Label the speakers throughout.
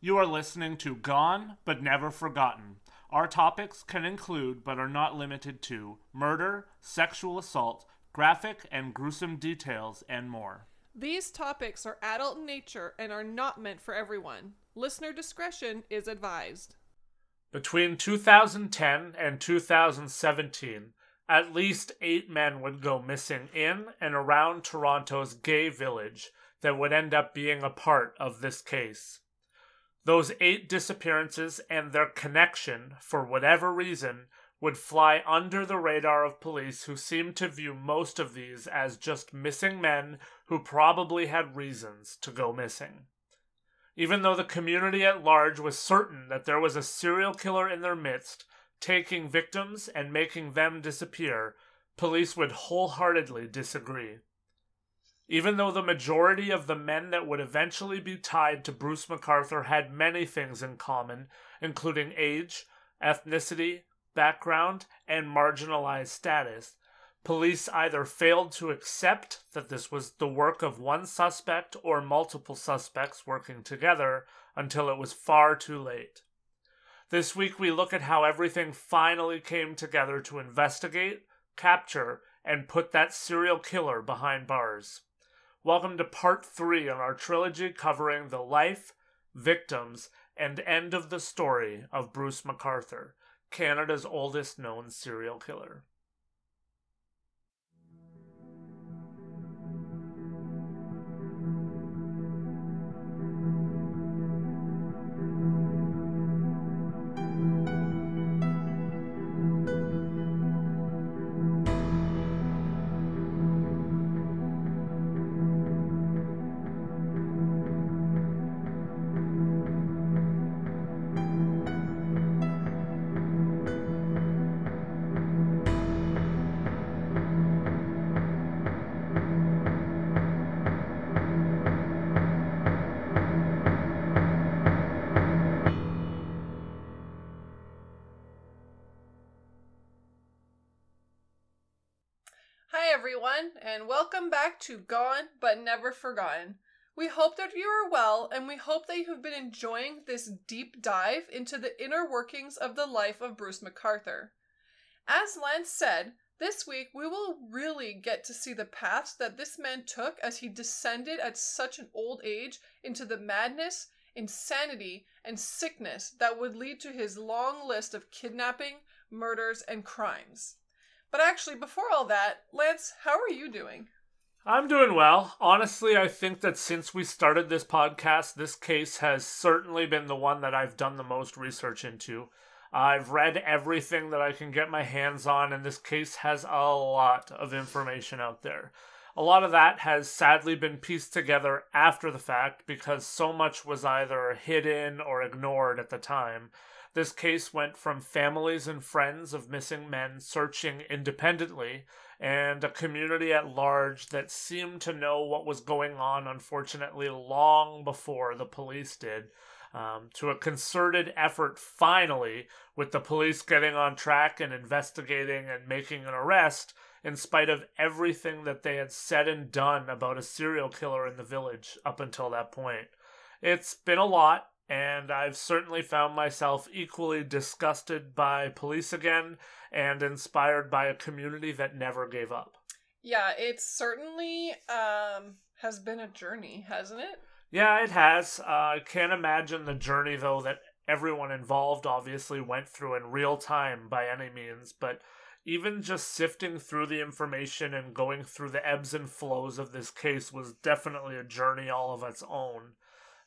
Speaker 1: You are listening to Gone but Never Forgotten. Our topics can include, but are not limited to, murder, sexual assault, graphic and gruesome details, and more.
Speaker 2: These topics are adult in nature and are not meant for everyone. Listener discretion is advised.
Speaker 1: Between 2010 and 2017, at least eight men would go missing in and around Toronto's gay village that would end up being a part of this case. Those eight disappearances and their connection, for whatever reason, would fly under the radar of police who seemed to view most of these as just missing men who probably had reasons to go missing. Even though the community at large was certain that there was a serial killer in their midst, taking victims and making them disappear, police would wholeheartedly disagree. Even though the majority of the men that would eventually be tied to Bruce McArthur had many things in common, including age, ethnicity, background, and marginalized status, police either failed to accept that this was the work of one suspect or multiple suspects working together until it was far too late. This week, we look at how everything finally came together to investigate, capture, and put that serial killer behind bars. Welcome to part three on our trilogy covering the life, victims, and end of the story of Bruce McArthur, Canada's oldest known serial killer.
Speaker 2: Never Forgotten. We hope that you are well, and we hope that you have been enjoying this deep dive into the inner workings of the life of Bruce McArthur. As Lance said, this week we will really get to see the paths that this man took as he descended at such an old age into the madness, insanity, and sickness that would lead to his long list of kidnapping, murders, and crimes. But actually, before all that, Lance, how are you doing?
Speaker 1: I'm doing well. Honestly, I think that since we started this podcast, this case has certainly been the one that I've done the most research into. I've read everything that I can get my hands on, and this case has a lot of information out there. A lot of that has sadly been pieced together after the fact because so much was either hidden or ignored at the time. This case went from families and friends of missing men searching independently and a community at large that seemed to know what was going on, unfortunately, long before the police did, um, to a concerted effort finally with the police getting on track and investigating and making an arrest in spite of everything that they had said and done about a serial killer in the village up until that point. It's been a lot, and I've certainly found myself equally disgusted by police again and inspired by a community that never gave up.
Speaker 2: Yeah, it certainly um, has been a journey, hasn't it?
Speaker 1: Yeah, it has. Uh, I can't imagine the journey, though, that everyone involved obviously went through in real time by any means, but even just sifting through the information and going through the ebbs and flows of this case was definitely a journey all of its own.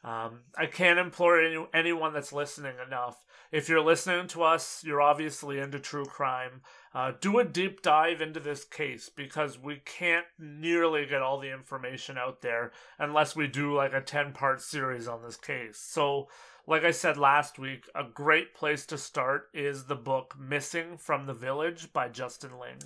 Speaker 1: Um, I can't implore any, anyone that's listening enough. If you're listening to us, you're obviously into true crime. Uh, do a deep dive into this case because we can't nearly get all the information out there unless we do like a 10 part series on this case. So, like I said last week, a great place to start is the book Missing from the Village by Justin Ling.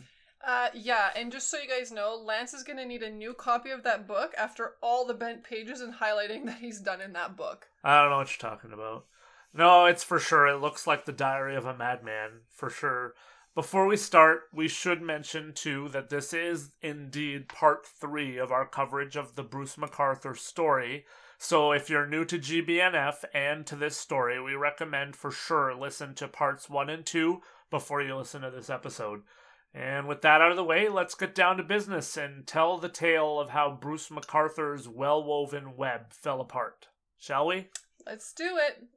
Speaker 2: Uh, yeah, and just so you guys know, Lance is gonna need a new copy of that book after all the bent pages and highlighting that he's done in that book.
Speaker 1: I don't know what you're talking about. No, it's for sure. It looks like the diary of a madman, for sure. Before we start, we should mention too that this is indeed part three of our coverage of the Bruce McArthur story, So if you're new to GBNF and to this story, we recommend for sure listen to parts 1 and 2 before you listen to this episode. And with that out of the way, let's get down to business and tell the tale of how Bruce McArthur's well woven web fell apart. Shall we?
Speaker 2: Let's do it.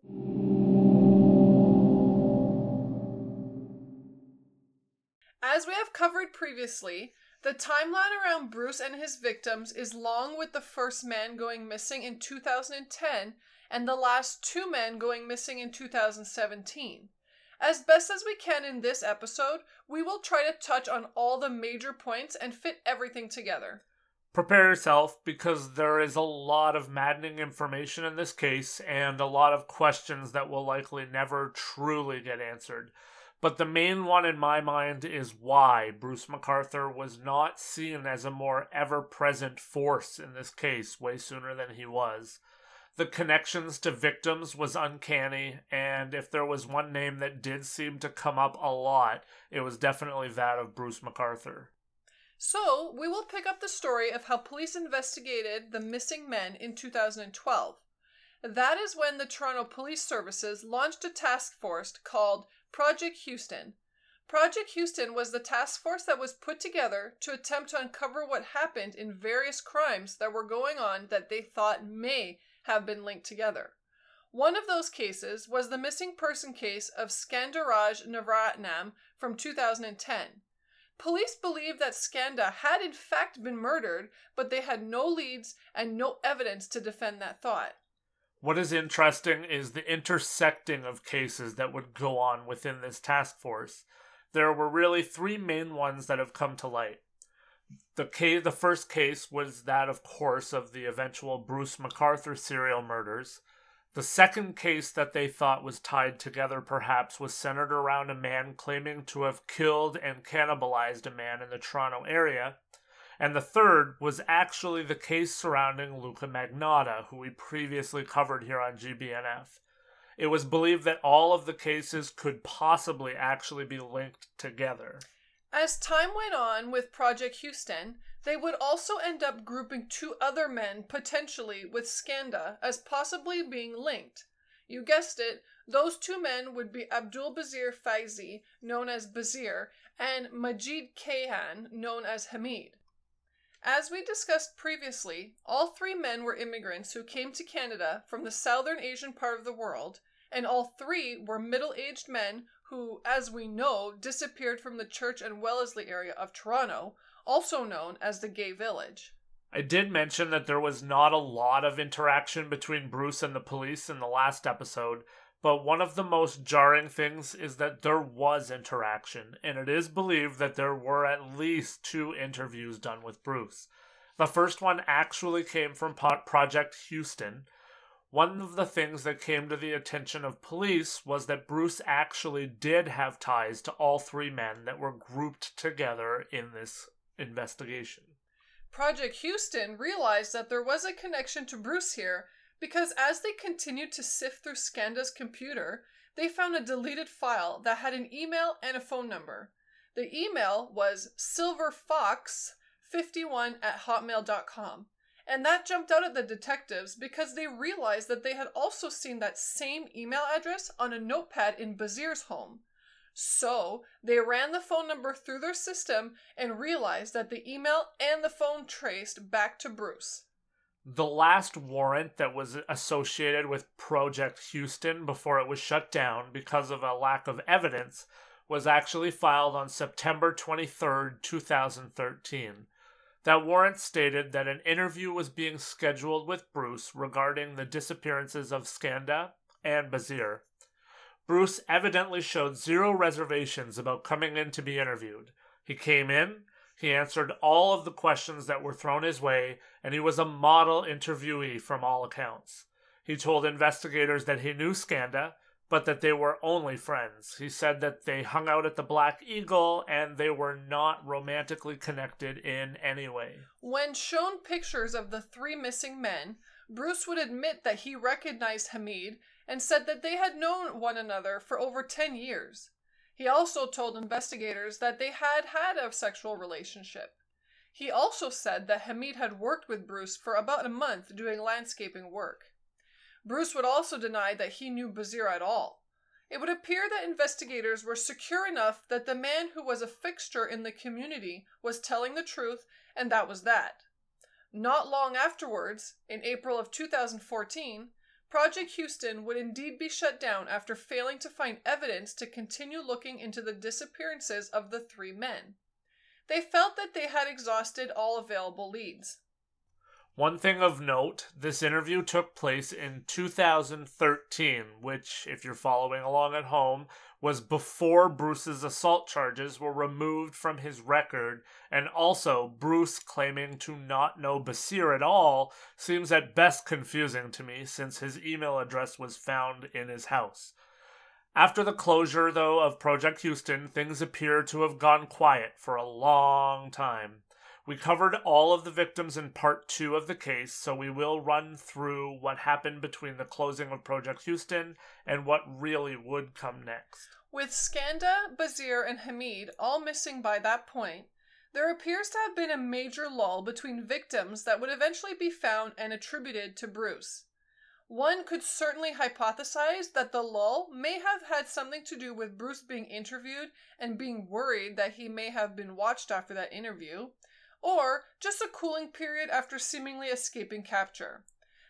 Speaker 2: As we have covered previously, the timeline around Bruce and his victims is long with the first man going missing in 2010 and the last two men going missing in 2017. As best as we can in this episode, we will try to touch on all the major points and fit everything together.
Speaker 1: Prepare yourself because there is a lot of maddening information in this case and a lot of questions that will likely never truly get answered. But the main one in my mind is why Bruce McArthur was not seen as a more ever present force in this case way sooner than he was the connections to victims was uncanny, and if there was one name that did seem to come up a lot, it was definitely that of Bruce McArthur
Speaker 2: So, we will pick up the story of how police investigated the missing men in 2012. That is when the Toronto Police Services launched a task force called Project Houston. Project Houston was the task force that was put together to attempt to uncover what happened in various crimes that were going on that they thought may have been linked together. One of those cases was the missing person case of Skandaraj Navaratnam from 2010. Police believed that Skanda had in fact been murdered, but they had no leads and no evidence to defend that thought.
Speaker 1: What is interesting is the intersecting of cases that would go on within this task force. There were really three main ones that have come to light the case, the first case was that, of course, of the eventual Bruce McArthur serial murders. The second case that they thought was tied together, perhaps, was centered around a man claiming to have killed and cannibalized a man in the Toronto area. And the third was actually the case surrounding Luka Magnotta, who we previously covered here on GBNF. It was believed that all of the cases could possibly actually be linked together.
Speaker 2: As time went on with Project Houston, they would also end up grouping two other men potentially with Skanda as possibly being linked. You guessed it, those two men would be Abdul Basir Faizi, known as Basir, and Majeed Kayhan, known as Hamid. As we discussed previously, all three men were immigrants who came to Canada from the southern Asian part of the world, and all three were middle aged men who, as we know, disappeared from the Church and Wellesley area of Toronto, also known as the Gay Village.
Speaker 1: I did mention that there was not a lot of interaction between Bruce and the police in the last episode, but one of the most jarring things is that there was interaction, and it is believed that there were at least two interviews done with Bruce. The first one actually came from Project Houston, one of the things that came to the attention of police was that Bruce actually did have ties to all three men that were grouped together in this investigation.
Speaker 2: Project Houston realized that there was a connection to Bruce here because as they continued to sift through Skanda's computer, they found a deleted file that had an email and a phone number. The email was silverfox51 at hotmail.com. And that jumped out at the detectives because they realized that they had also seen that same email address on a notepad in Basir's home. So they ran the phone number through their system and realized that the email and the phone traced back to Bruce.
Speaker 1: The last warrant that was associated with Project Houston before it was shut down because of a lack of evidence was actually filed on September 23rd, 2013. That warrant stated that an interview was being scheduled with Bruce regarding the disappearances of Skanda and Basir. Bruce evidently showed zero reservations about coming in to be interviewed. He came in, he answered all of the questions that were thrown his way, and he was a model interviewee from all accounts. He told investigators that he knew Skanda, but that they were only friends. He said that they hung out at the Black Eagle and they were not romantically connected in any way.
Speaker 2: When shown pictures of the three missing men, Bruce would admit that he recognized Hamid and said that they had known one another for over 10 years. He also told investigators that they had had a sexual relationship. He also said that Hamid had worked with Bruce for about a month doing landscaping work. Bruce would also deny that he knew Basir at all. It would appear that investigators were secure enough that the man who was a fixture in the community was telling the truth, and that was that. Not long afterwards, in April of 2014, Project Houston would indeed be shut down after failing to find evidence to continue looking into the disappearances of the three men. They felt that they had exhausted all available leads.
Speaker 1: One thing of note this interview took place in 2013, which, if you're following along at home, was before Bruce's assault charges were removed from his record, and also Bruce claiming to not know Basir at all seems at best confusing to me since his email address was found in his house. After the closure, though, of Project Houston, things appear to have gone quiet for a long time. We covered all of the victims in part two of the case, so we will run through what happened between the closing of Project Houston and what really would come next.
Speaker 2: With Skanda, Basir, and Hamid all missing by that point, there appears to have been a major lull between victims that would eventually be found and attributed to Bruce. One could certainly hypothesize that the lull may have had something to do with Bruce being interviewed and being worried that he may have been watched after that interview or just a cooling period after seemingly escaping capture.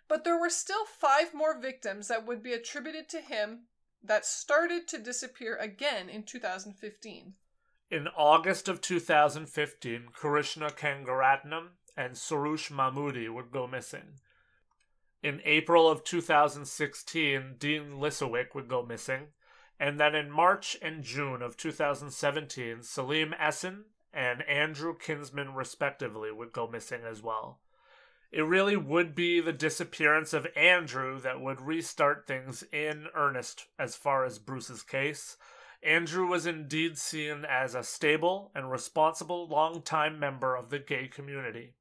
Speaker 2: But there were still five more victims that would be attributed to him that started to disappear again in 2015.
Speaker 1: In August of 2015, Kirushna Kanagaratnam and Soroush Mahmudi would go missing. In April of 2016, Dean Lisowick would go missing. And then in March and June of 2017, Selim Esen and Andrew Kinsman, respectively, would go missing as well. It really would be the disappearance of Andrew that would restart things in earnest as far as Bruce's case. Andrew was indeed seen as a stable and responsible long-time member of the gay community.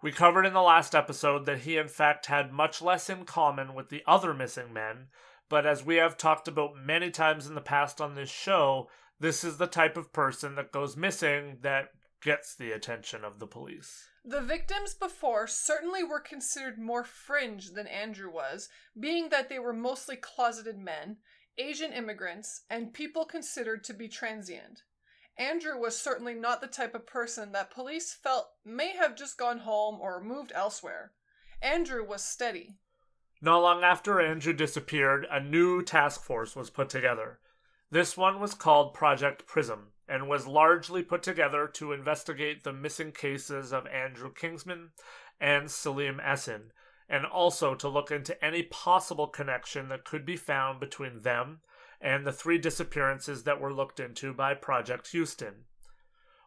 Speaker 1: We covered in the last episode that he, in fact, had much less in common with the other missing men, but as we have talked about many times in the past on this show, this is the type of person that goes missing that gets the attention of the police.
Speaker 2: The victims before certainly were considered more fringe than Andrew was, being that they were mostly closeted men, Asian immigrants, and people considered to be transient. Andrew was certainly not the type of person that police felt may have just gone home or moved elsewhere. Andrew was steady.
Speaker 1: Not long after Andrew disappeared, a new task force was put together. This one was called Project Prism and was largely put together to investigate the missing cases of Andrew Kinsman and Selim Esen, and also to look into any possible connection that could be found between them and the three disappearances that were looked into by Project Houston.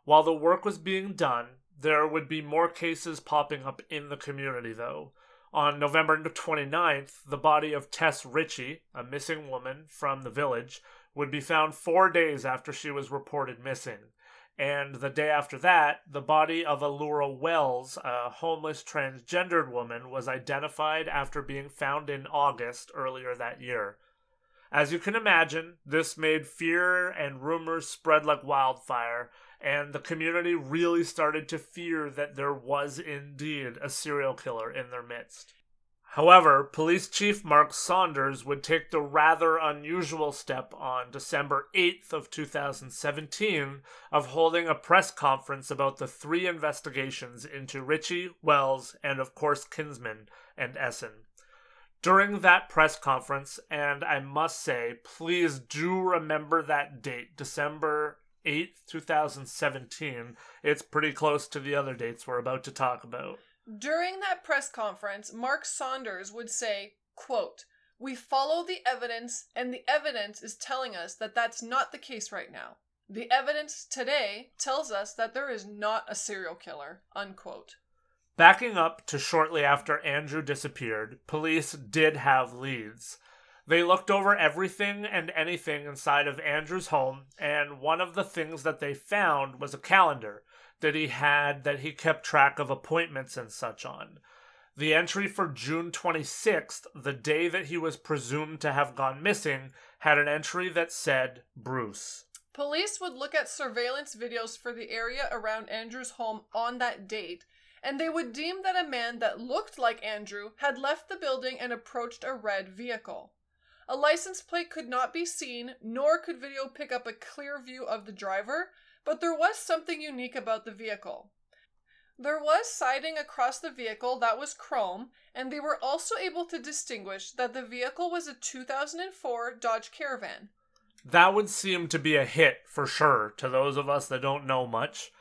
Speaker 1: While the work was being done, there would be more cases popping up in the community, though. On November 29th, the body of Tess Richey, a missing woman from the village, would be found four days after she was reported missing. And the day after that, the body of Alloura Wells, a homeless transgendered woman, was identified after being found in August earlier that year. As you can imagine, this made fear and rumors spread like wildfire, and the community really started to fear that there was indeed a serial killer in their midst. However, Police Chief Mark Saunders would take the rather unusual step on December 8th of 2017 of holding a press conference about the three investigations into Richey, Wells, and of course Kinsman and Esen. During that press conference, and I must say, please do remember that date, December 8th, 2017. It's pretty close to the other dates we're about to talk about.
Speaker 2: During that press conference, Mark Saunders would say, quote, We follow the evidence, and the evidence is telling us that that's not the case right now. The evidence today tells us that there is not a serial killer. Unquote.
Speaker 1: Backing up to shortly after Andrew disappeared, police did have leads. They looked over everything and anything inside of Andrew's home, and one of the things that they found was a calendar that he had that he kept track of appointments and such on. The entry for June 26th, the day that he was presumed to have gone missing, had an entry that said Bruce.
Speaker 2: Police would look at surveillance videos for the area around Andrew's home on that date, and they would deem that a man that looked like Andrew had left the building and approached a red vehicle. A license plate could not be seen, nor could video pick up a clear view of the driver, but there was something unique about the vehicle. There was siding across the vehicle that was chrome, and they were also able to distinguish that the vehicle was a 2004 Dodge Caravan.
Speaker 1: That would seem to be a hit for sure to those of us that don't know much.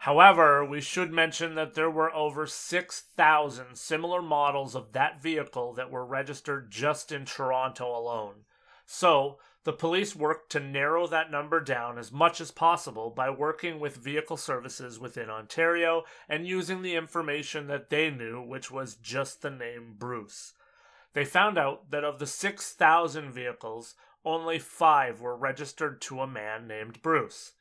Speaker 1: However, we should mention that there were over 6,000 similar models of that vehicle that were registered just in Toronto alone. So, the police worked to narrow that number down as much as possible by working with vehicle services within Ontario and using the information that they knew, which was just the name Bruce. They found out that of the 6,000 vehicles, only five were registered to a man named Bruce.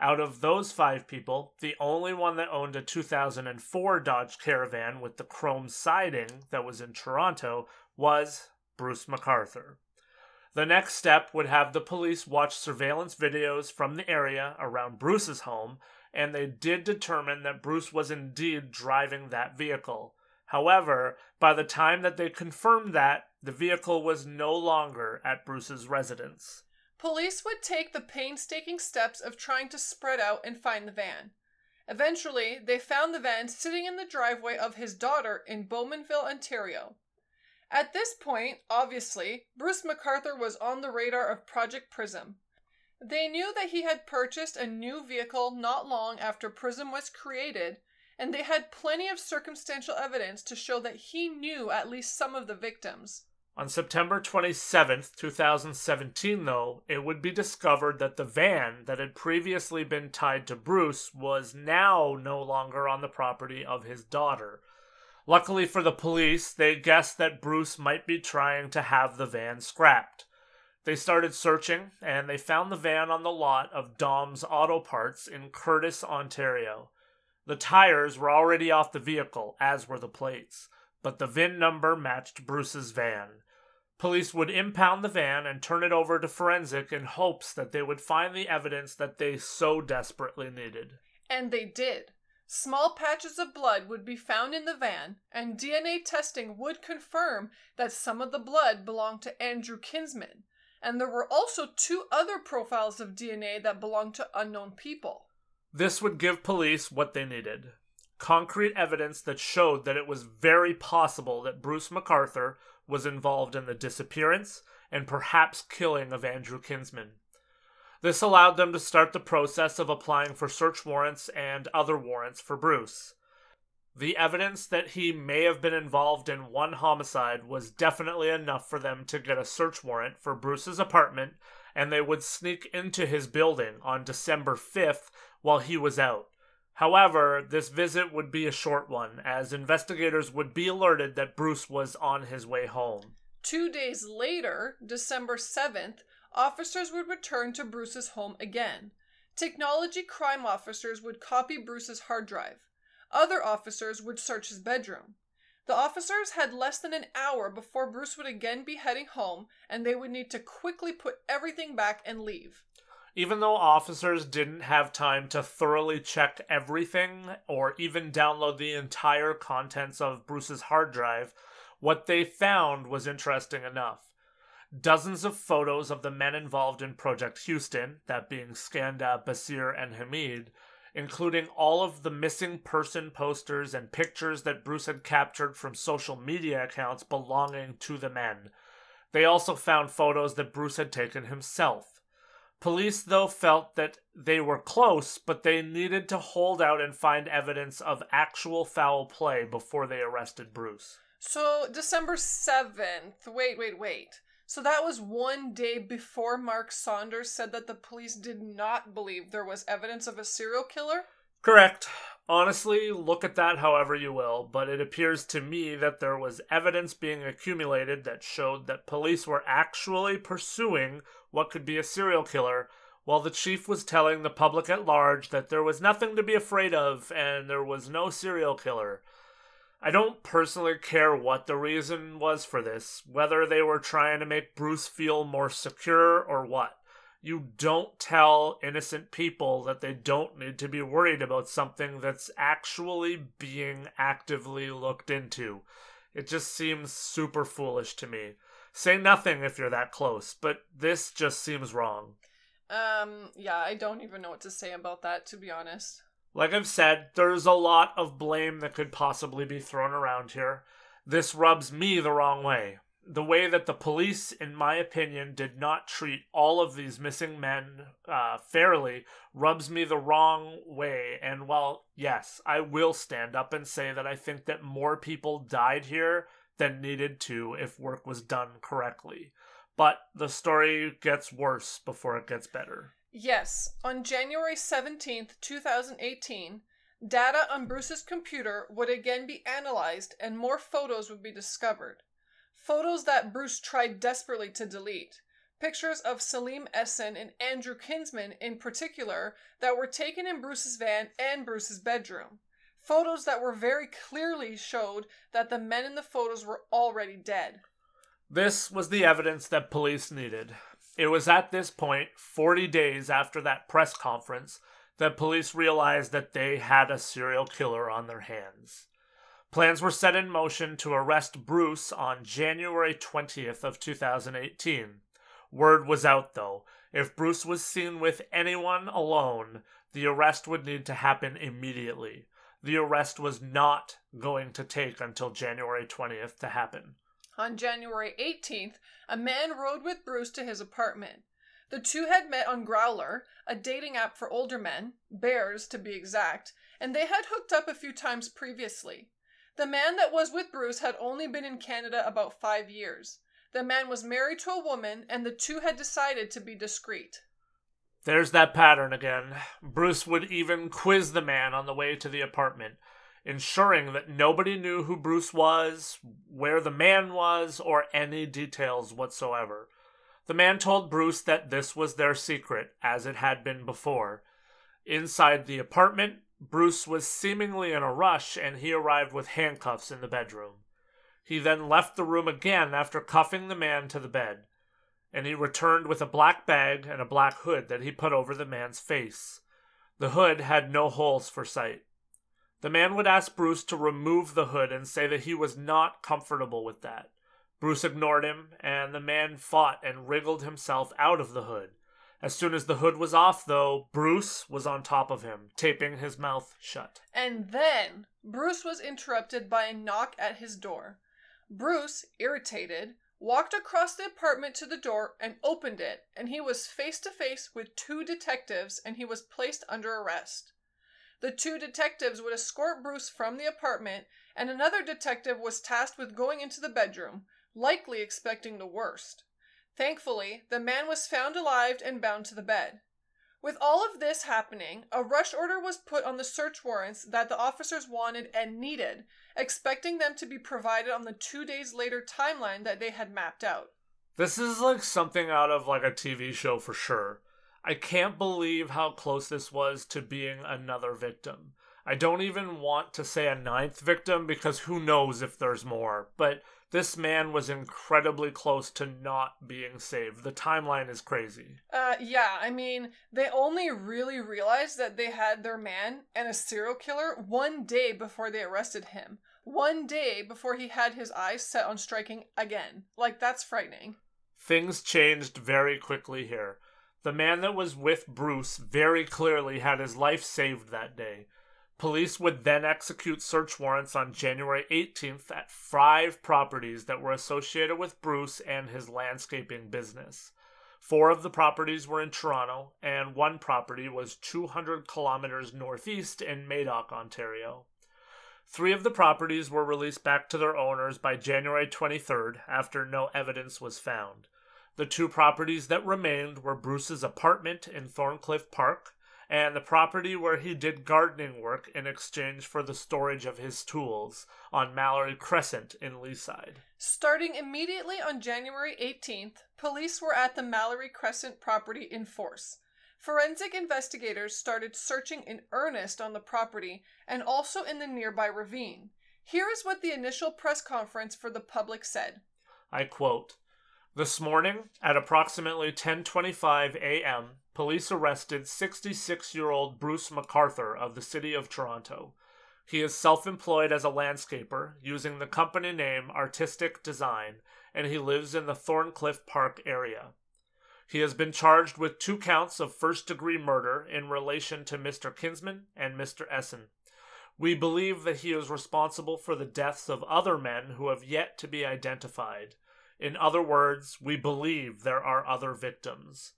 Speaker 1: Out of those five people, the only one that owned a 2004 Dodge Caravan with the chrome siding that was in Toronto was Bruce McArthur. The next step would have the police watch surveillance videos from the area around Bruce's home, and they did determine that Bruce was indeed driving that vehicle. However, by the time that they confirmed that, the vehicle was no longer at Bruce's residence.
Speaker 2: Police would take the painstaking steps of trying to spread out and find the van. Eventually, they found the van sitting in the driveway of his daughter in Bowmanville, Ontario. At this point, obviously, Bruce McArthur was on the radar of Project Prism. They knew that he had purchased a new vehicle not long after Prism was created, and they had plenty of circumstantial evidence to show that he knew at least some of the victims.
Speaker 1: On September 27th, 2017, though, it would be discovered that the van that had previously been tied to Bruce was now no longer on the property of his daughter. Luckily for the police, they guessed that Bruce might be trying to have the van scrapped. They started searching and they found the van on the lot of Dom's Auto Parts in Courtice, Ontario. The tires were already off the vehicle, as were the plates but the VIN number matched Bruce's van. Police would impound the van and turn it over to forensic in hopes that they would find the evidence that they so desperately needed.
Speaker 2: And they did. Small patches of blood would be found in the van, and DNA testing would confirm that some of the blood belonged to Andrew Kinsman. And there were also two other profiles of DNA that belonged to unknown people.
Speaker 1: This would give police what they needed concrete evidence that showed that it was very possible that Bruce McArthur was involved in the disappearance and perhaps killing of Andrew Kinsman. This allowed them to start the process of applying for search warrants and other warrants for Bruce. The evidence that he may have been involved in one homicide was definitely enough for them to get a search warrant for Bruce's apartment, and they would sneak into his building on December 5th while he was out. However, this visit would be a short one, as investigators would be alerted that Bruce was on his way home.
Speaker 2: Two days later, December 7th, officers would return to Bruce's home again. Technology crime officers would copy Bruce's hard drive. Other officers would search his bedroom. The officers had less than an hour before Bruce would again be heading home, and they would need to quickly put everything back and leave.
Speaker 1: Even though officers didn't have time to thoroughly check everything or even download the entire contents of Bruce's hard drive, what they found was interesting enough. Dozens of photos of the men involved in Project Houston, that being Skanda, Basir, and Hamid, including all of the missing person posters and pictures that Bruce had captured from social media accounts belonging to the men. They also found photos that Bruce had taken himself. Police, though, felt that they were close, but they needed to hold out and find evidence of actual foul play before they arrested Bruce.
Speaker 2: So, December 7th. Wait, wait, wait. So that was one day before Mark Saunders said that the police did not believe there was evidence of a serial killer?
Speaker 1: Correct. Honestly, look at that however you will, but it appears to me that there was evidence being accumulated that showed that police were actually pursuing what could be a serial killer, while the chief was telling the public at large that there was nothing to be afraid of and there was no serial killer. I don't personally care what the reason was for this, whether they were trying to make Bruce feel more secure or what. You don't tell innocent people that they don't need to be worried about something that's actually being actively looked into. It just seems super foolish to me. Say nothing if you're that close, but this just seems wrong.
Speaker 2: Um, yeah, I don't even know what to say about that, to be honest.
Speaker 1: Like I've said, there's a lot of blame that could possibly be thrown around here. This rubs me the wrong way. The way that the police, in my opinion, did not treat all of these missing men uh, fairly rubs me the wrong way. And while, yes, I will stand up and say that I think that more people died here than needed to if work was done correctly. But the story gets worse before it gets better.
Speaker 2: Yes, on January 17th, 2018, data on Bruce's computer would again be analyzed and more photos would be discovered. Photos that Bruce tried desperately to delete. Pictures of Selim Esen and Andrew Kinsman, in particular, that were taken in Bruce's van and Bruce's bedroom. Photos that were very clearly showed that the men in the photos were already dead.
Speaker 1: This was the evidence that police needed. It was at this point, 40 days after that press conference, that police realized that they had a serial killer on their hands. Plans were set in motion to arrest Bruce on January 20th of 2018. Word was out though. If Bruce was seen with anyone alone, the arrest would need to happen immediately. The arrest was not going to take until January 20th to happen.
Speaker 2: On January 18th, a man rode with Bruce to his apartment. The two had met on Growlr, a dating app for older men, bears to be exact, and they had hooked up a few times previously. The man that was with Bruce had only been in Canada about five years. The man was married to a woman, and the two had decided to be discreet.
Speaker 1: There's that pattern again. Bruce would even quiz the man on the way to the apartment ensuring that nobody knew who Bruce was, where the man was, or any details whatsoever. The man told Bruce that this was their secret, as it had been before. Inside the apartment, Bruce was seemingly in a rush and he arrived with handcuffs in the bedroom. He then left the room again after cuffing the man to the bed, and he returned with a black bag and a black hood that he put over the man's face. The hood had no holes for sight. The man would ask Bruce to remove the hood and say that he was not comfortable with that. Bruce ignored him, and the man fought and wriggled himself out of the hood. As soon as the hood was off, though, Bruce was on top of him, taping his mouth shut.
Speaker 2: And then Bruce was interrupted by a knock at his door. Bruce, irritated, walked across the apartment to the door and opened it, and he was face to face with two detectives and he was placed under arrest. The two detectives would escort Bruce from the apartment, and another detective was tasked with going into the bedroom, likely expecting the worst. Thankfully, the man was found alive and bound to the bed. With all of this happening, a rush order was put on the search warrants that the officers wanted and needed, expecting them to be provided on the two days later timeline that they had mapped out.
Speaker 1: This is like something out of like a TV show for sure. I can't believe how close this was to being another victim. I don't even want to say a ninth victim because who knows if there's more, but this man was incredibly close to not being saved. The timeline is crazy.
Speaker 2: Uh, yeah, I mean, they only really realized that they had their man and a serial killer one day before they arrested him. One day before he had his eyes set on striking again. Like, that's frightening.
Speaker 1: Things changed very quickly here. The man that was with Bruce very clearly had his life saved that day. Police would then execute search warrants on January 18th at five properties that were associated with Bruce and his landscaping business. Four of the properties were in Toronto, and one property was 200 kilometers northeast in Madoc, Ontario. Three of the properties were released back to their owners by January 23rd after no evidence was found. The two properties that remained were Bruce's apartment in Thorncliffe Park and the property where he did gardening work in exchange for the storage of his tools on Mallory Crescent in Leaside.
Speaker 2: Starting immediately on January 18th, police were at the Mallory Crescent property in force. Forensic investigators started searching in earnest on the property and also in the nearby ravine. Here is what the initial press conference for the public said.
Speaker 1: I quote This morning, at approximately 10:25 a.m., police arrested 66-year-old Bruce McArthur of the city of Toronto. He is self-employed as a landscaper using the company name Artistic Design, and he lives in the Thorncliffe Park area. He has been charged with two counts of first-degree murder in relation to Mr. Kinsman and Mr. Esen. We believe that he is responsible for the deaths of other men who have yet to be identified. In other words, we believe there are other victims.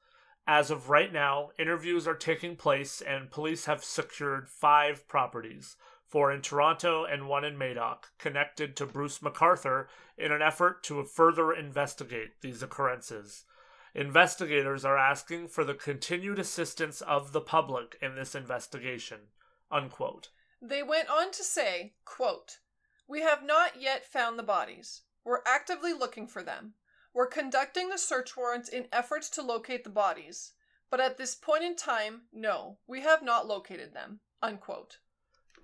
Speaker 1: As of right now, interviews are taking place and police have secured five properties, four in Toronto and one in Madoc, connected to Bruce McArthur in an effort to further investigate these occurrences. Investigators are asking for the continued assistance of the public in this investigation. Unquote.
Speaker 2: They went on to say, quote, We have not yet found the bodies. We're actively looking for them. We're conducting the search warrants in efforts to locate the bodies. But at this point in time, no, we have not located them. Unquote.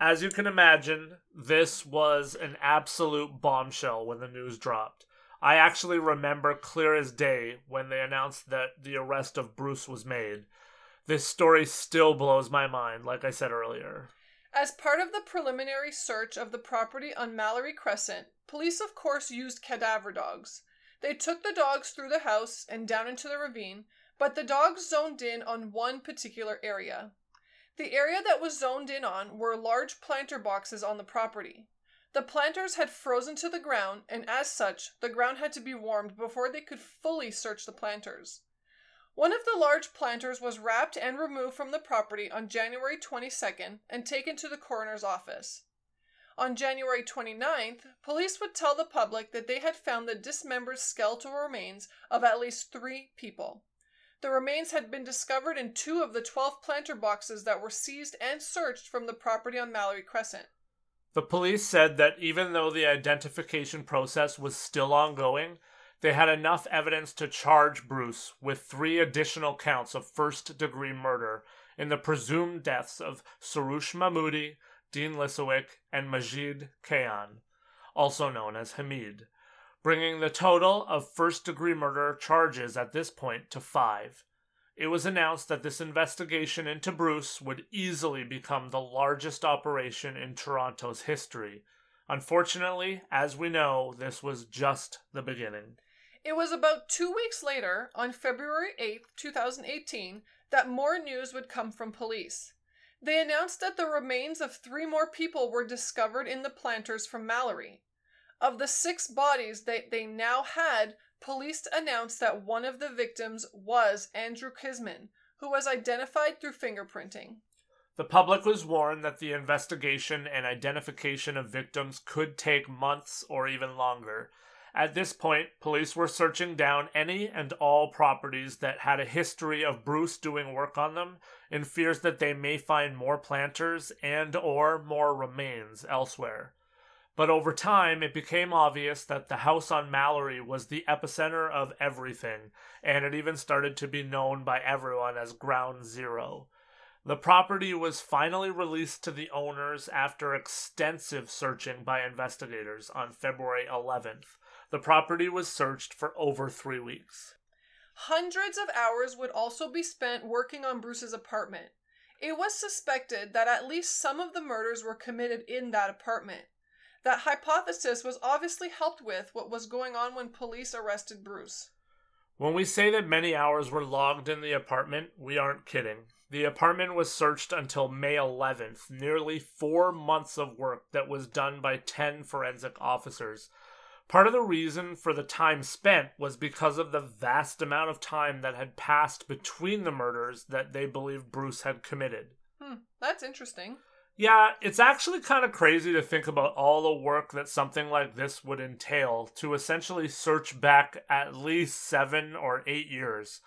Speaker 1: As you can imagine, this was an absolute bombshell when the news dropped. I actually remember clear as day when they announced that the arrest of Bruce was made. This story still blows my mind, like I said earlier.
Speaker 2: As part of the preliminary search of the property on Mallory Crescent, police of course used cadaver dogs. They took the dogs through the house and down into the ravine, but the dogs zoned in on one particular area. The area that was zoned in on were large planter boxes on the property. The planters had frozen to the ground, and as such, the ground had to be warmed before they could fully search the planters. One of the large planters was wrapped and removed from the property on January 22nd and taken to the coroner's office. On January 29th, police would tell the public that they had found the dismembered skeletal remains of at least three people. The remains had been discovered in two of the 12 planter boxes that were seized and searched from the property on Mallory Crescent.
Speaker 1: The police said that even though the identification process was still ongoing, they had enough evidence to charge Bruce with three additional counts of first degree murder in the presumed deaths of Soroush Mahmudi, Dean Lisowick, and Majeed Kayhan, also known as Hamid, bringing the total of first degree murder charges at this point to five. It was announced that this investigation into Bruce would easily become the largest operation in Toronto's history. Unfortunately, as we know, this was just the beginning.
Speaker 2: It was about two weeks later, on February 8, 2018, that more news would come from police. They announced that the remains of three more people were discovered in the planters from Mallory. Of the six bodies that they now had, police announced that one of the victims was Andrew Kinsman, who was identified through fingerprinting.
Speaker 1: The public was warned that the investigation and identification of victims could take months or even longer, at this point, police were searching down any and all properties that had a history of Bruce doing work on them in fears that they may find more planters and or more remains elsewhere. But over time, it became obvious that the house on Mallory was the epicenter of everything, and it even started to be known by everyone as Ground Zero. The property was finally released to the owners after extensive searching by investigators on February 11th. The property was searched for over three weeks.
Speaker 2: Hundreds of hours would also be spent working on Bruce's apartment. It was suspected that at least some of the murders were committed in that apartment. That hypothesis was obviously helped with what was going on when police arrested Bruce.
Speaker 1: When we say that many hours were logged in the apartment, we aren't kidding. The apartment was searched until May 11th, nearly four months of work that was done by 10 forensic officers. Part of the reason for the time spent was because of the vast amount of time that had passed between the murders that they believed Bruce had committed.
Speaker 2: Hmm, that's interesting.
Speaker 1: Yeah, it's actually kind of crazy to think about all the work that something like this would entail to essentially search back at least seven or eight years.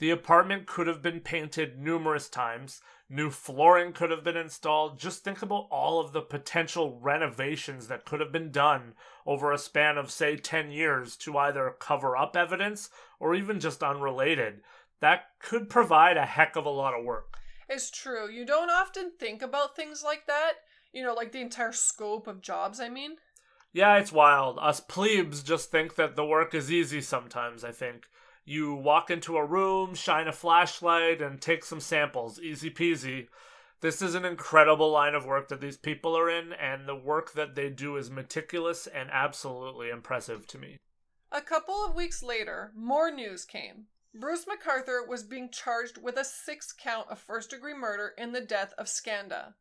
Speaker 1: The apartment could have been painted numerous times, New flooring could have been installed. Just think about all of the potential renovations that could have been done over a span of, say, 10 years to either cover up evidence or even just unrelated. That could provide a heck of a lot of work.
Speaker 2: It's true. You don't often think about things like that. You know, like the entire scope of jobs, I mean.
Speaker 1: Yeah, it's wild. Us plebes just think that the work is easy sometimes, I think. You walk into a room, shine a flashlight, and take some samples. Easy peasy. This is an incredible line of work that these people are in, and the work that they do is meticulous and absolutely impressive to me.
Speaker 2: A couple of weeks later, more news came. Bruce McArthur was being charged with a six count of first degree murder in the death of Skanda.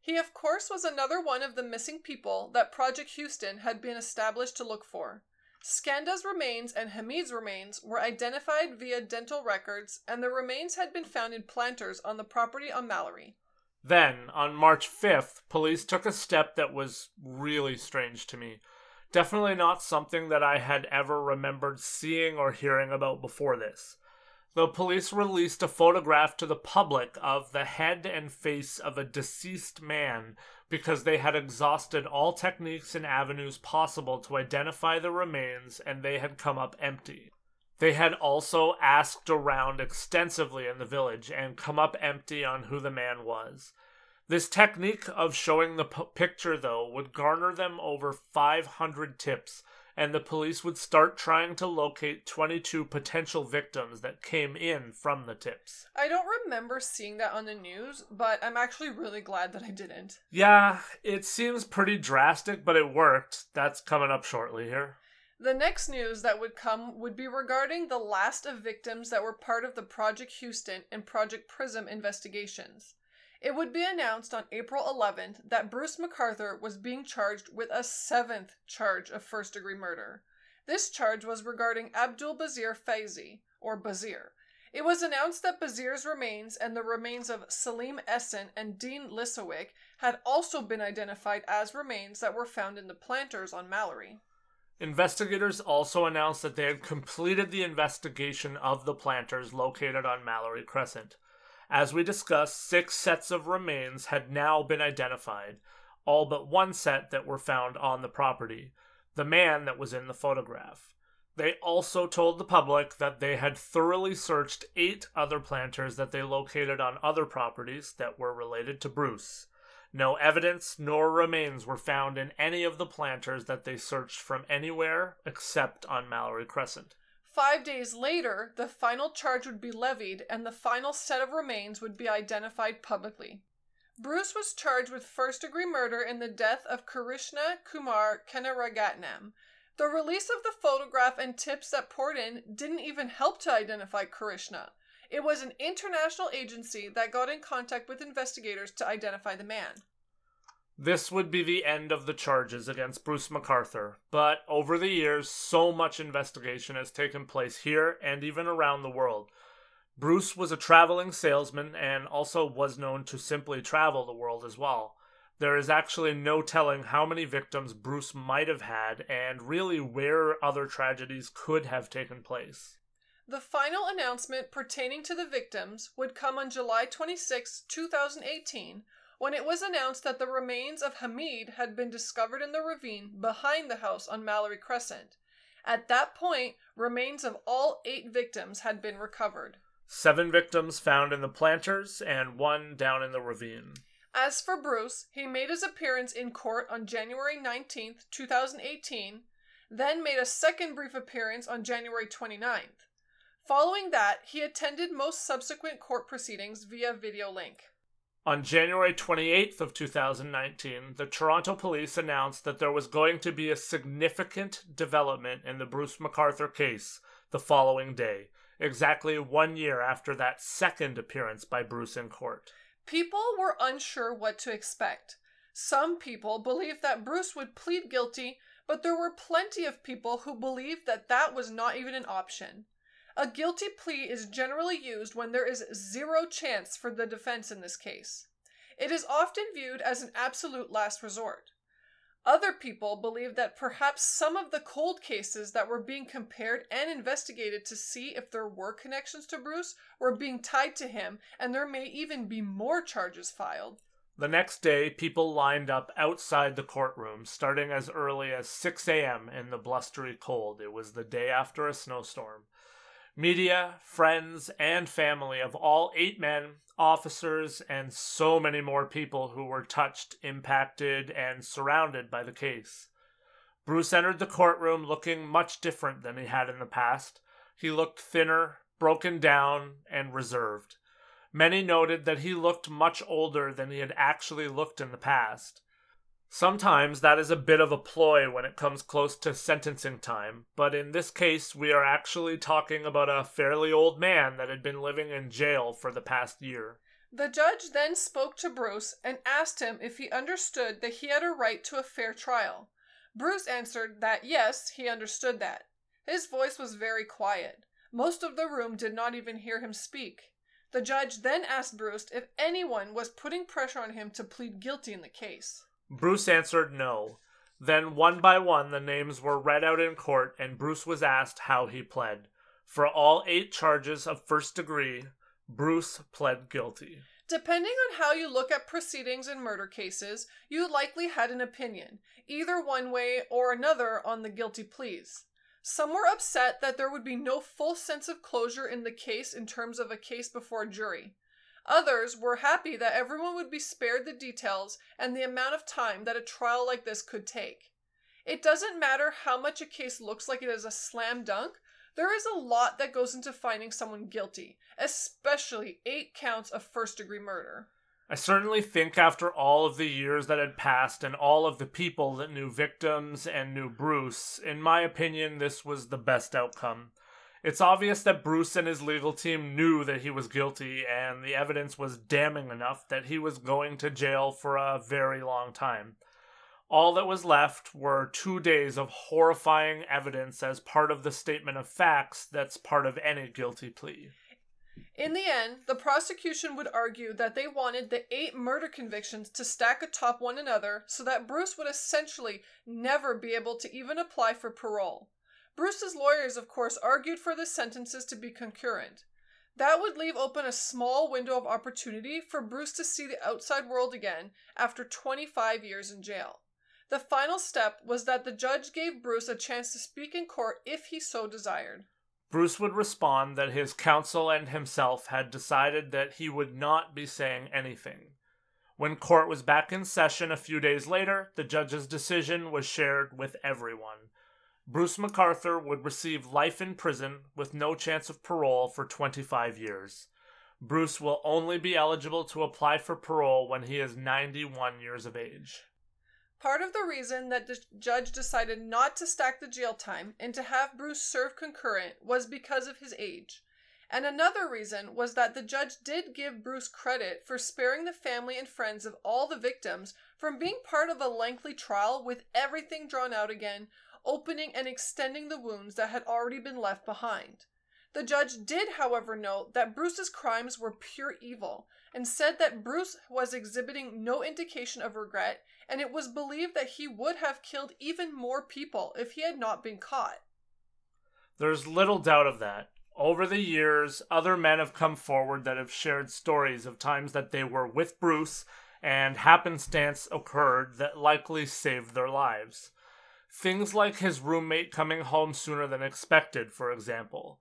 Speaker 2: He, of course, was another one of the missing people that Project Houston had been established to look for. Skanda's remains and Hamid's remains were identified via dental records, and the remains had been found in planters on the property on Mallory.
Speaker 1: Then, on March 5th, police took a step that was really strange to me. Definitely not something that I had ever remembered seeing or hearing about before this. The police released a photograph to the public of the head and face of a deceased man because they had exhausted all techniques and avenues possible to identify the remains and they had come up empty. They had also asked around extensively in the village and come up empty on who the man was. This technique of showing the p- picture, though, would garner them over 500 tips, and the police would start trying to locate 22 potential victims that came in from the tips.
Speaker 2: I don't remember seeing that on the news, but I'm actually really glad that I didn't.
Speaker 1: Yeah, it seems pretty drastic, but it worked. That's coming up shortly here.
Speaker 2: The next news that would come would be regarding the last of victims that were part of the Project Houston and Project Prism investigations. It would be announced on April 11th that Bruce McArthur was being charged with a seventh charge of first degree murder. This charge was regarding Abdul Basir Faizi, or Basir. It was announced that Basir's remains and the remains of Selim Esen and Dean Lisowick had also been identified as remains that were found in the planters on Mallory.
Speaker 1: Investigators also announced that they had completed the investigation of the planters located on Mallory Crescent. As we discussed, six sets of remains had now been identified, all but one set that were found on the property the man that was in the photograph. They also told the public that they had thoroughly searched eight other planters that they located on other properties that were related to Bruce. No evidence nor remains were found in any of the planters that they searched from anywhere except on Mallory Crescent.
Speaker 2: Five days later, the final charge would be levied and the final set of remains would be identified publicly. Bruce was charged with first degree murder in the death of Krishna Kumar Kanagaratnam. The release of the photograph and tips that poured in didn't even help to identify Krishna. It was an international agency that got in contact with investigators to identify the man.
Speaker 1: This would be the end of the charges against Bruce McArthur, but over the years, so much investigation has taken place here and even around the world. Bruce was a traveling salesman and also was known to simply travel the world as well. There is actually no telling how many victims Bruce might have had and really where other tragedies could have taken place.
Speaker 2: The final announcement pertaining to the victims would come on July 26, 2018, when it was announced that the remains of Hamid had been discovered in the ravine behind the house on Mallory Crescent. At that point, remains of all eight victims had been recovered.
Speaker 1: Seven victims found in the planters and one down in the ravine.
Speaker 2: As for Bruce, he made his appearance in court on January 19, 2018, then made a second brief appearance on January 29th. Following that, he attended most subsequent court proceedings via video link.
Speaker 1: On January 28th of 2019, the Toronto police announced that there was going to be a significant development in the Bruce McArthur case the following day, exactly 1 year after that second appearance by Bruce in court.
Speaker 2: People were unsure what to expect. Some people believed that Bruce would plead guilty, but there were plenty of people who believed that that was not even an option. A guilty plea is generally used when there is zero chance for the defense in this case. It is often viewed as an absolute last resort. Other people believe that perhaps some of the cold cases that were being compared and investigated to see if there were connections to Bruce were being tied to him, and there may even be more charges filed.
Speaker 1: The next day, people lined up outside the courtroom, starting as early as 6 a.m. in the blustery cold. It was the day after a snowstorm. Media, friends, and family of all eight men, officers, and so many more people who were touched, impacted, and surrounded by the case. Bruce entered the courtroom looking much different than he had in the past. He looked thinner, broken down, and reserved. Many noted that he looked much older than he had actually looked in the past. Sometimes that is a bit of a ploy when it comes close to sentencing time, but in this case, we are actually talking about a fairly old man that had been living in jail for the past year.
Speaker 2: The judge then spoke to Bruce and asked him if he understood that he had a right to a fair trial. Bruce answered that yes, he understood that. His voice was very quiet. Most of the room did not even hear him speak. The judge then asked Bruce if anyone was putting pressure on him to plead guilty in the case.
Speaker 1: Bruce answered no. Then, one by one, the names were read out in court, and Bruce was asked how he pled. For all eight charges of first degree, Bruce pled guilty.
Speaker 2: Depending on how you look at proceedings in murder cases, you likely had an opinion, either one way or another, on the guilty pleas. Some were upset that there would be no full sense of closure in the case in terms of a case before a jury. Others were happy that everyone would be spared the details and the amount of time that a trial like this could take. It doesn't matter how much a case looks like it is a slam dunk, there is a lot that goes into finding someone guilty, especially eight counts of first degree murder.
Speaker 1: I certainly think after all of the years that had passed and all of the people that knew victims and knew Bruce, in my opinion, this was the best outcome. It's obvious that Bruce and his legal team knew that he was guilty, and the evidence was damning enough that he was going to jail for a very long time. All that was left were two days of horrifying evidence as part of the statement of facts that's part of any guilty plea.
Speaker 2: In the end, the prosecution would argue that they wanted the eight murder convictions to stack atop one another so that Bruce would essentially never be able to even apply for parole. Bruce's lawyers, of course, argued for the sentences to be concurrent. That would leave open a small window of opportunity for Bruce to see the outside world again after 25 years in jail. The final step was that the judge gave Bruce a chance to speak in court if he so desired.
Speaker 1: Bruce would respond that his counsel and himself had decided that he would not be saying anything. When court was back in session a few days later, the judge's decision was shared with everyone. Bruce McArthur would receive life in prison with no chance of parole for 25 years. Bruce will only be eligible to apply for parole when he is 91 years of age.
Speaker 2: Part of the reason that the judge decided not to stack the jail time and to have Bruce serve concurrent was because of his age. And another reason was that the judge did give Bruce credit for sparing the family and friends of all the victims from being part of a lengthy trial with everything drawn out again, opening and extending the wounds that had already been left behind. The judge did, however, note that Bruce's crimes were pure evil and said that Bruce was exhibiting no indication of regret, and it was believed that he would have killed even more people if he had not been caught.
Speaker 1: There's little doubt of that. Over the years, other men have come forward that have shared stories of times that they were with Bruce and happenstance occurred that likely saved their lives. Things like his roommate coming home sooner than expected, for example.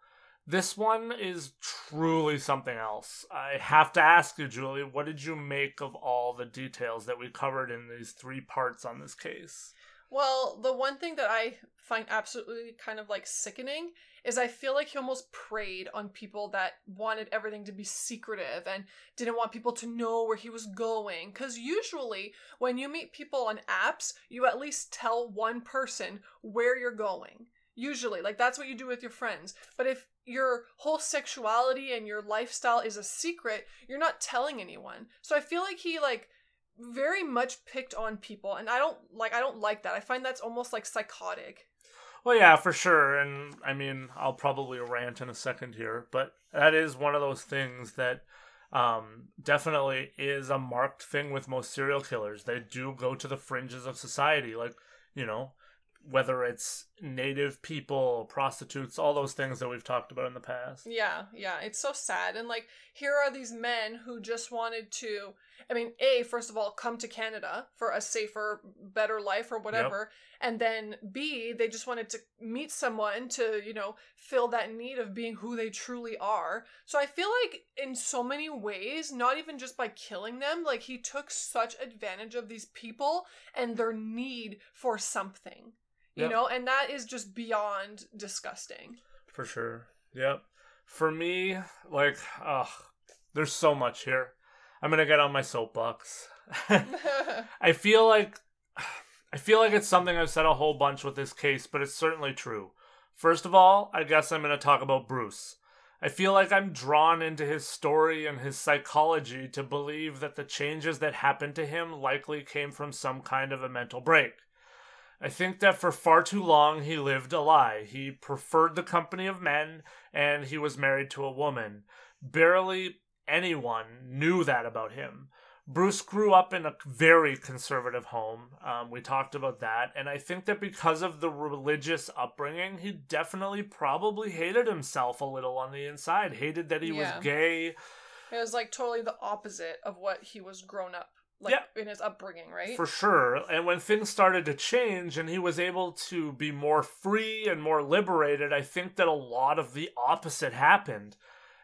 Speaker 1: This one is truly something else. I have to ask you, Julie, what did you make of all the details that we covered in these three parts on this case?
Speaker 2: Well, the one thing that I find absolutely kind of like sickening is I feel like he almost preyed on people that wanted everything to be secretive and didn't want people to know where he was going. Because usually, when you meet people on apps, you at least tell one person where you're going. Usually, like that's what you do with your friends. But if your whole sexuality and your lifestyle is a secret, you're not telling anyone. So I feel like he like very much picked on people and I don't like I don't like that. I find that's almost like psychotic.
Speaker 1: Well, yeah, for sure. And I mean, I'll probably rant in a second here, but that is one of those things that um, definitely is a marked thing with most serial killers. They do go to the fringes of society. Like, you know, whether it's native people, prostitutes, all those things that we've talked about in the past.
Speaker 2: Yeah, yeah, it's so sad. And like, here are these men who just wanted to, I mean, A, first of all, come to Canada for a safer, better life or whatever. Yep. And then B, they just wanted to meet someone to, you know, fill that need of being who they truly are. So I feel like in so many ways, not even just by killing them, like he took such advantage of these people and their need for something You
Speaker 1: Yep.
Speaker 2: know, and that is just beyond disgusting.
Speaker 1: For sure. Yep. For me, like, ugh, there's so much here. I'm gonna get on my soapbox. I feel like I feel like it's something I've said a whole bunch with this case, but it's certainly true. First of all, I guess I'm to talk about Bruce. I feel like I'm drawn into his story and his psychology to believe that the changes that happened to him likely came from some kind of a mental break. I think that for far too long he lived a lie. He preferred the company of men and he was married to a woman. Barely anyone knew that about him. Bruce grew up in a very conservative home. Um, we talked about that. And I think that because of the religious upbringing, he definitely probably hated himself a little on the inside. Hated that he
Speaker 2: Yeah.
Speaker 1: was gay.
Speaker 2: It was like totally the opposite of what he was grown up like
Speaker 1: Yeah.
Speaker 2: in his upbringing, right?
Speaker 1: For sure. And when things started to change and he was able to be more free and more liberated, I think that a lot of the opposite happened.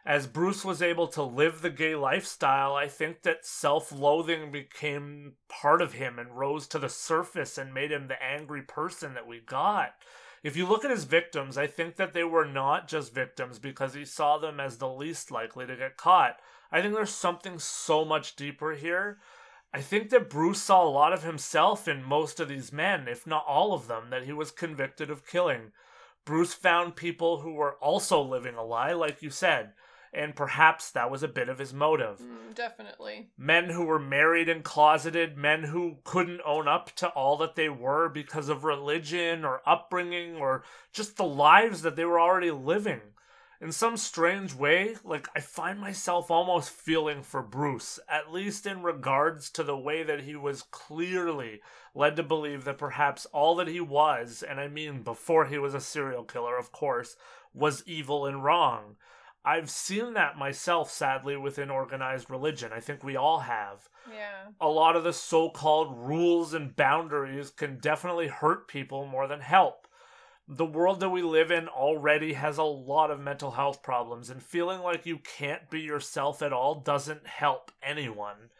Speaker 1: As Bruce was able to live the gay lifestyle, I think that self loathing became part of him and rose to the surface and made him the angry person that we got. If you look at his victims, I think that they were not just victims because he saw them as the least likely to get caught. I think there's something so much deeper here. I think that Bruce saw a lot of himself in most of these men, if not all of them, that he was convicted of killing. Bruce found people who were also living a lie, like you said, and perhaps that was a bit of his motive.
Speaker 2: Mm, definitely.
Speaker 1: Men who were married and closeted, men who couldn't own up to all that they were because of religion or upbringing or just the lives that they were already living. In some strange way, like I find myself almost feeling for Bruce, at least in regards to the way that he was clearly led to believe that perhaps all that he was, and I mean before he was a serial killer, of course, was evil and wrong. I've seen that myself, sadly, within organized religion. I think we all have.
Speaker 2: Yeah.
Speaker 1: A lot of the so called rules and boundaries can definitely hurt people more than help. The world that we live in already has a lot of mental health problems, and feeling like you can't be yourself at all doesn't help anyone.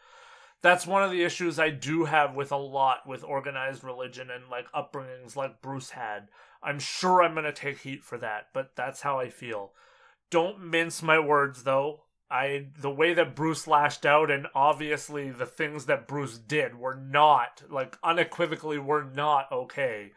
Speaker 1: That's one of the issues I do have with a lot with organized religion and like upbringings like Bruce had. I'm sure I'm going to take heat for that, but that's how I feel. Don't mince my words though. I the way that Bruce lashed out and obviously the things that Bruce did were not like unequivocally were not okay.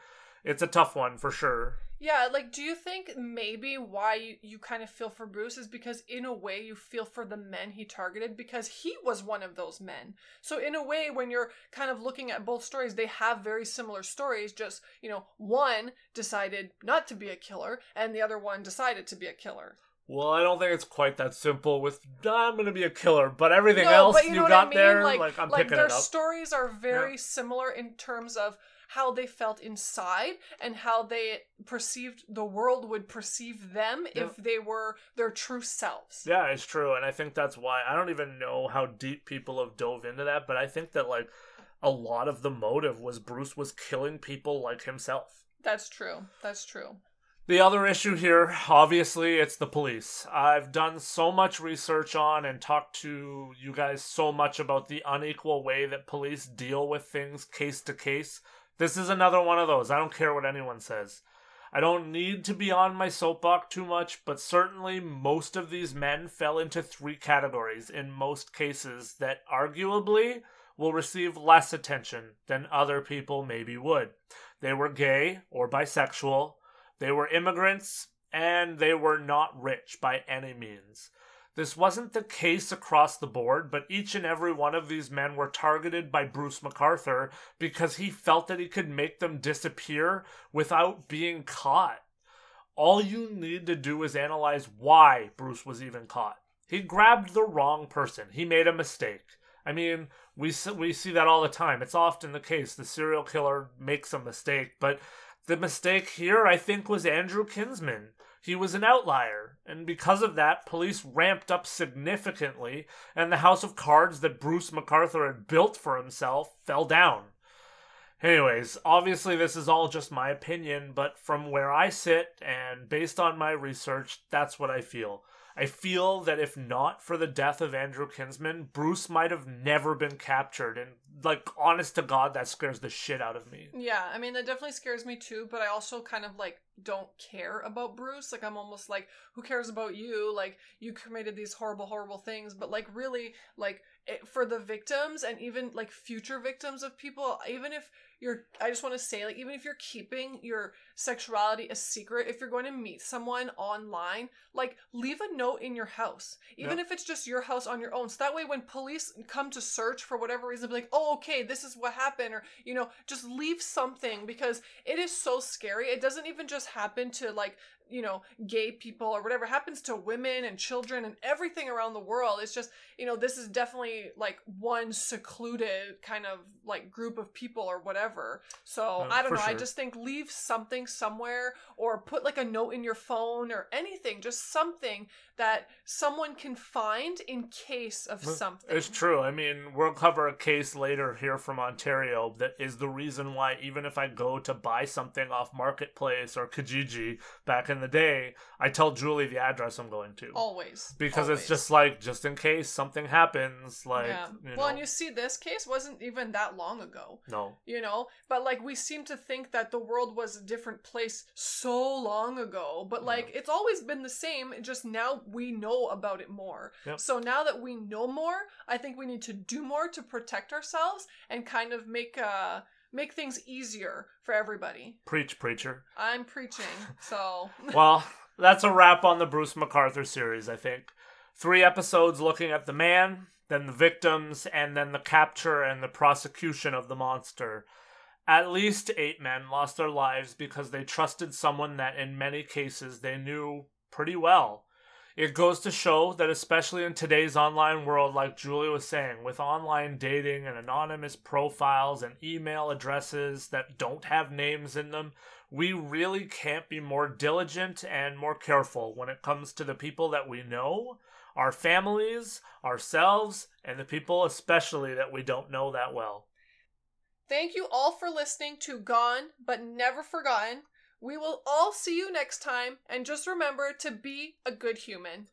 Speaker 1: It's a tough one for sure.
Speaker 2: Yeah, like, do you think maybe why you, you kind of feel for Bruce is because, in a way, you feel for the men he targeted because he was one of those men. So, in a way, when you're kind of looking at both stories, they have very similar stories, just, you know, one decided not to be a killer and the other one decided to be a killer.
Speaker 1: Well, I don't think it's quite that simple with I'm going to be a killer, but everything
Speaker 2: No,
Speaker 1: else
Speaker 2: but
Speaker 1: you,
Speaker 2: know what
Speaker 1: got
Speaker 2: I mean?
Speaker 1: there
Speaker 2: Like,
Speaker 1: like, I'm
Speaker 2: like
Speaker 1: picking
Speaker 2: their
Speaker 1: it up.
Speaker 2: stories are very similar in terms of how they felt inside and how they perceived the world would perceive them
Speaker 1: Yeah.
Speaker 2: if they were their true selves.
Speaker 1: Yeah, it's true, and I think that's why I don't even know how deep people have dove into that, but I think that like a lot of the motive was Bruce was killing people like himself.
Speaker 2: That's true. That's true.
Speaker 1: The other issue here, obviously, it's the police. I've done so much research on and talked to you guys so much about the unequal way that police deal with things case to case. This is another one of those. I don't care what anyone says. I don't need to be on my soapbox too much, but certainly most of these men fell into three categories in most cases that arguably will receive less attention than other people maybe would. They were gay or bisexual, they were immigrants, and they were not rich by any means. This wasn't the case across the board, but each and every one of these men were targeted by Bruce McArthur because he felt that he could make them disappear without being caught. All you need to do is analyze why Bruce was even caught. He grabbed the wrong person. He made a mistake. I mean, we we see that all the time. It's often the case. The serial killer makes a mistake, but the mistake here, I think, was Andrew Kinsman. He was an outlier, and because of that, police ramped up significantly, and the house of cards that Bruce McArthur had built for himself fell down. Anyways, obviously, this is all just my opinion, but from where I sit and based on my research, that's what I feel. I feel that if not for the death of Andrew Kinsman, Bruce might have never been captured, and like honest to God, that scares the shit out of me.
Speaker 2: Yeah, I mean that definitely scares me too, but I also kind of like don't care about Bruce. Like I'm almost like who cares about you? Like you committed these horrible horrible things, but like really like it, for the victims and even like future victims of people, even if you're I just want to say like even if you're keeping your sexuality a secret, if you're going to meet someone online, like leave a note in your house. Even
Speaker 1: Yep.
Speaker 2: if it's just your house on your own. So that way when police come to search for whatever reason, be like, oh Oh, okay, this is what happened, or you know, just leave something because it is so scary. It doesn't even just happen to like you know gay people or whatever happens to women and children and everything around the world it's just you know this is definitely like one secluded kind of like group of people or whatever. So
Speaker 1: Uh,
Speaker 2: i don't know i just think leave something somewhere or put like a note in your phone or anything just something that someone can find in case of something.
Speaker 1: It's true. I mean, we'll cover a case later here from Ontario that is the reason why even if I go to buy something off Marketplace or Kijiji back in the day, I tell Julie the address I'm going to.
Speaker 2: always
Speaker 1: because
Speaker 2: always.
Speaker 1: it's just like just in case something happens, like
Speaker 2: yeah
Speaker 1: you
Speaker 2: well
Speaker 1: know,
Speaker 2: and you see this case wasn't even that long ago
Speaker 1: no.
Speaker 2: you know but like we seem to think that the world was a different place so long ago but like it's always been the same just now we know about it more
Speaker 1: Yep.
Speaker 2: so now that we know more i think we need to do more to protect ourselves and kind of make uh make things easier for everybody
Speaker 1: Preach, preacher.
Speaker 2: i'm preaching so
Speaker 1: well, that's a wrap on the Bruce McArthur series, I think. Three episodes looking at the man, then the victims, and then the capture and the prosecution of the monster. At least eight men lost their lives because they trusted someone that in many cases they knew pretty well. It goes to show that, especially in today's online world, like Julie was saying, with online dating and anonymous profiles and email addresses that don't have names in them, we really can't be more diligent and more careful when it comes to the people that we know, our families, ourselves, and the people especially that we don't know that well.
Speaker 2: thank you all for listening to gone but never forgotten we will all see you next time and just remember to be a good human